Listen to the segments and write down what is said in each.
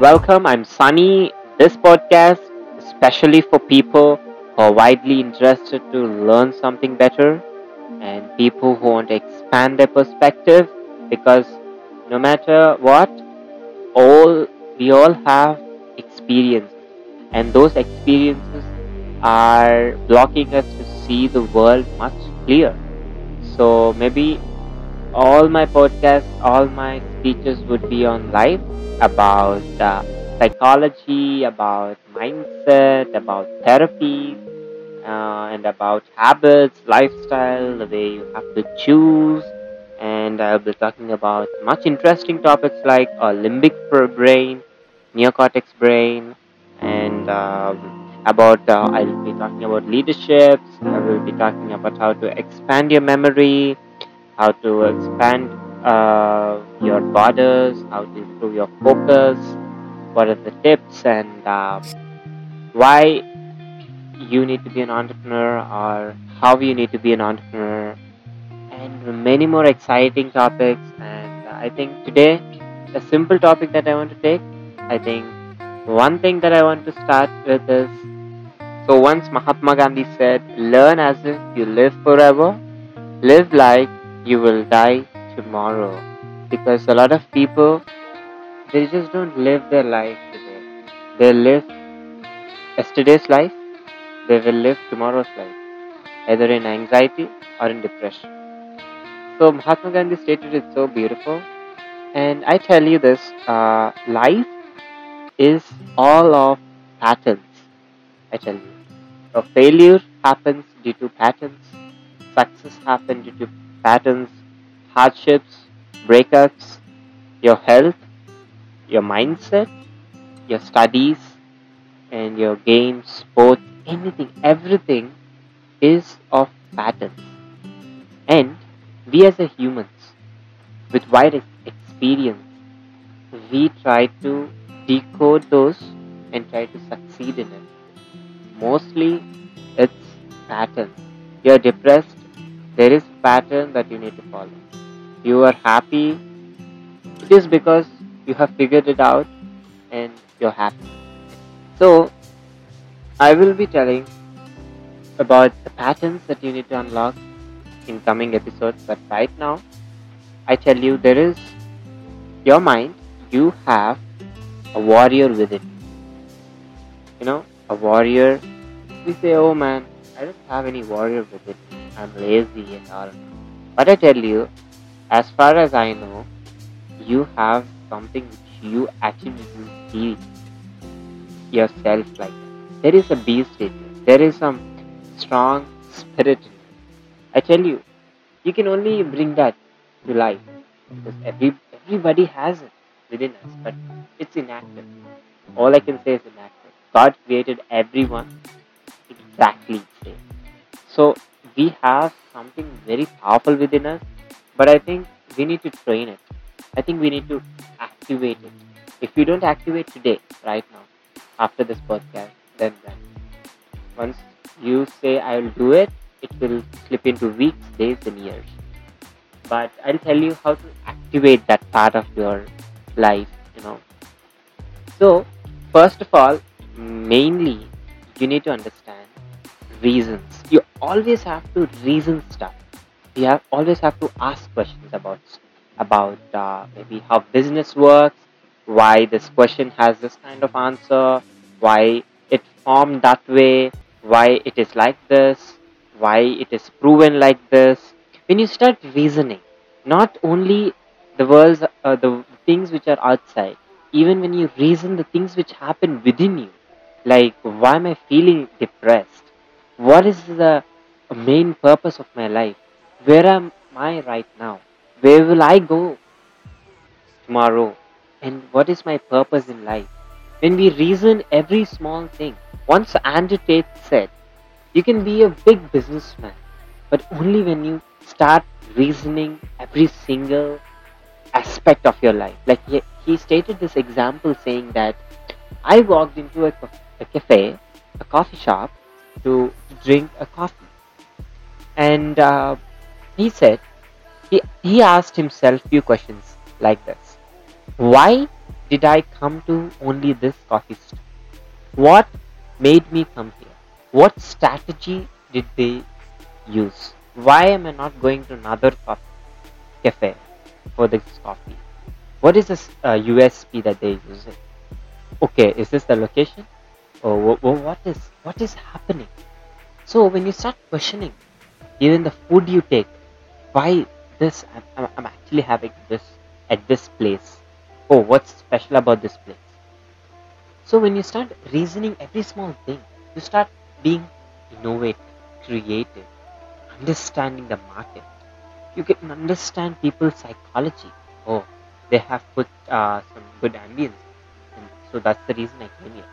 Welcome, I'm Sunny. This podcast, especially for people who are widely interested to learn something better and people who want to expand their perspective because no matter what, all we all have experience and those experiences are blocking us to see the world much clearer. So maybe all my podcasts, all my speeches would be on life about uh, psychology, about mindset, about therapy, uh, and about habits, lifestyle, the way you have to choose. And I'll be talking about much interesting topics like uh, limbic brain, neocortex brain, and um, about uh, I'll be talking about leadership. I will be talking about how to expand your memory, how to expand uh, your borders, how to improve your focus, what are the tips, and uh, why you need to be an entrepreneur or how you need to be an entrepreneur, and many more exciting topics. And I think today, a simple topic that I want to take, I think one thing that I want to start with is so once Mahatma Gandhi said, Learn as if you live forever, live like you will die tomorrow. Because a lot of people, they just don't live their life today. They live yesterday's life, they will live tomorrow's life, either in anxiety or in depression. So Mahatma Gandhi stated it so beautiful. And I tell you this uh, life is all of patterns. I tell you. So failure happens due to patterns, success happens due to patterns, hardships, breakups, your health, your mindset, your studies, and your games, sports, anything, everything is of patterns. And we as a humans, with wide experience, we try to decode those and try to succeed in it. Mostly it's patterns. You're depressed, there is pattern that you need to follow. You are happy, it is because you have figured it out and you're happy. So I will be telling about the patterns that you need to unlock in coming episodes, but right now I tell you there is your mind, you have a warrior within. You know, a warrior. We say, oh man, I don't have any warrior within me. I'm lazy and all. But I tell you, as far as I know, you have something which you actually see yourself like. There is a beast in you. There is some strong spirit in you. I tell you, you can only bring that to life because every everybody has it within us, but it's inactive. All I can say is inactive. God created everyone exactly the same. So we have something very powerful within us, but I think we need to train it. I think we need to activate it. If you don't activate today, right now, after this podcast, then then once you say I will do it, it will slip into weeks, days, and years. But I'll tell you how to activate that part of your life, you know. So, first of all, mainly you need to understand reasons. You always have to reason stuff. You have always have to ask questions about about uh, maybe how business works, why this question has this kind of answer, why it formed that way, why it is like this, why it is proven like this. When you start reasoning, not only the world's uh, the things which are outside, even when you reason the things which happen within you, like why am I feeling depressed? What is the main purpose of my life? Where am I right now? Where will I go tomorrow? And what is my purpose in life? When we reason every small thing, once Andrew Tate said, you can be a big businessman, but only when you start reasoning every single aspect of your life. Like he, he stated this example saying that I walked into a, a cafe, a coffee shop, to drink a coffee, and uh, he said he he asked himself few questions like this: why did I come to only this coffee store? What made me come here? What strategy did they use? Why am I not going to another coffee cafe for this coffee? What is this uh, USP that they use? Okay, is this the location? Wh- what is what is happening? So when you start questioning, even the food you take, why this? I'm, I'm, I'm actually having this at this place. Oh, what's special about this place? So when you start reasoning every small thing, you start being innovative, creative, understanding the market. You can understand people's psychology. Oh, they have put uh, some good ambience, and so that's the reason I came here.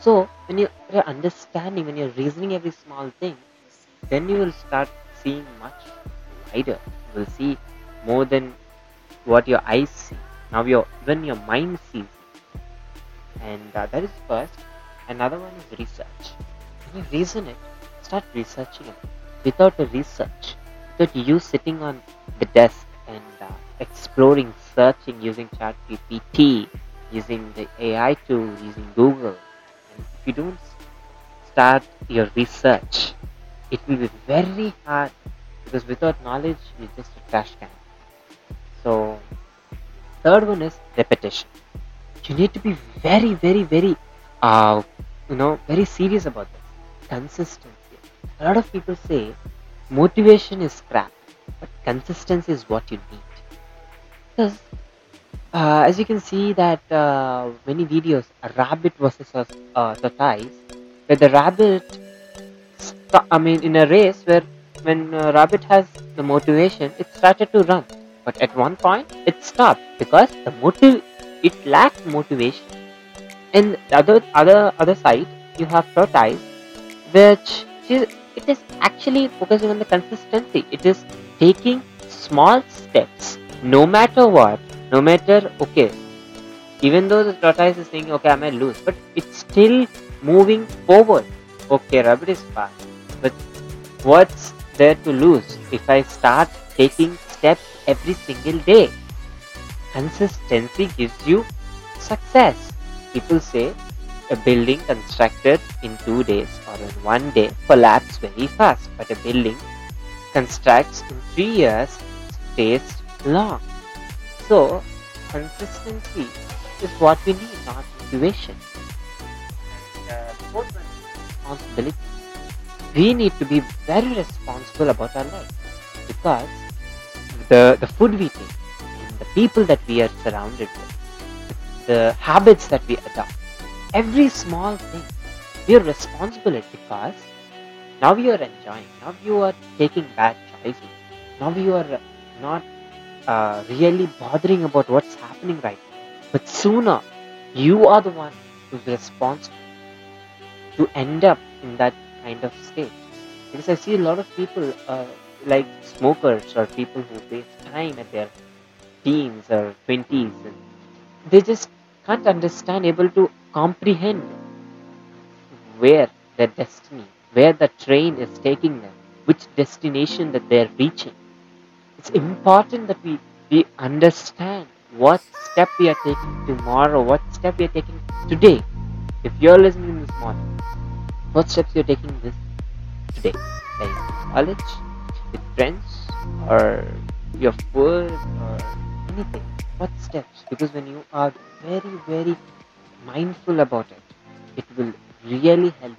So when you- you're understanding, when you're reasoning every small thing, then you will start seeing much wider. You will see more than what your eyes see. Now your even your mind sees and uh, that is first. Another one is research. When you reason it, start researching it. Without a research, without you sitting on the desk and uh, exploring, searching using ChatGPT, using the AI tool, using Google, if you don't start your research, it will be very hard because without knowledge, you're just a trash can. So, third one is repetition. You need to be very very very uh you know very serious about this. Consistency. A lot of people say motivation is crap but consistency is what you need. Because uh, as you can see that uh, many videos a rabbit versus a uh, tortoise where the rabbit st- i mean in a race where when a rabbit has the motivation it started to run but at one point it stopped because the motive it lacked motivation. And the other other other side, you have tortoise, which is, it is actually focusing on the consistency. It is taking small steps, no matter what, no matter okay. Even though the tortoise is saying, okay, I may lose, but it's still moving forward. Okay, rabbit is fast, but what's there to lose if I start taking steps every single day? Consistency gives you success. People say a building constructed in two days or in one day collapses very fast, but a building constructs in three years stays long. So, consistency is what we need, not motivation. And uh, responsibility. We need to be very responsible about our life because the, the food we take the people that we are surrounded with, the habits that we adopt, every small thing, we are responsible it because now you are enjoying, now you are taking bad choices, now you are not uh, really bothering about what's happening right now. But sooner, you are the one who's responsible to end up in that kind of state. Because I see a lot of people, uh, like smokers or people who waste time at their teens or 20s, and they just can't understand, able to comprehend where their destiny, where the train is taking them, which destination that they're reaching. It's important that we, we understand what step we are taking tomorrow, what step we are taking today. If you're listening this morning, what steps you're taking this today? Like college, with friends, or your food, or anything. What steps? Because when you are very, very mindful about it, it will really help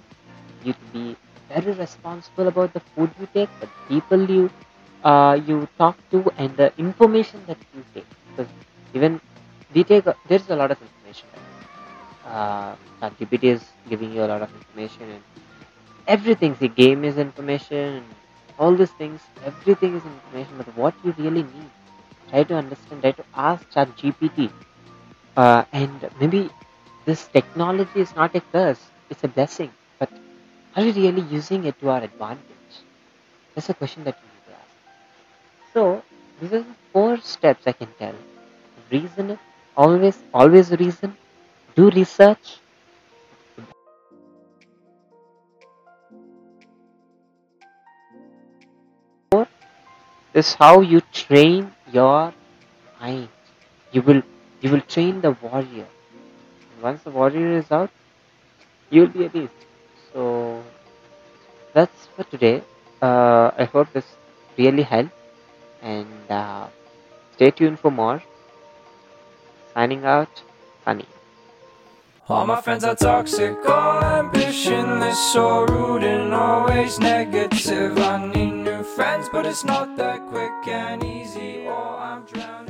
you to be very responsible about the food you take, the people you uh, you talk to, and the information that you take. Because even we take a, there's a lot of information. Uh, ChatGPT is giving you a lot of information, and everything. The game is information, and all these things. Everything is information, but what you really need. Try to understand. Try to ask ChatGPT, uh, and maybe this technology is not a curse; it's a blessing. But are we really using it to our advantage? That's a question that you these are the four steps I can tell. Reason. Always, always reason. Do research. Four is how you train your mind. You will You will train the warrior. Once the warrior is out, you will be a beast. So that's for today. Uh, I hope this really helped. And uh, stay tuned for more. Signing out, Sunny. All my friends are toxic, all ambitionless, so rude and always negative. I need new friends, but it's not that quick and easy, or I'm drowning.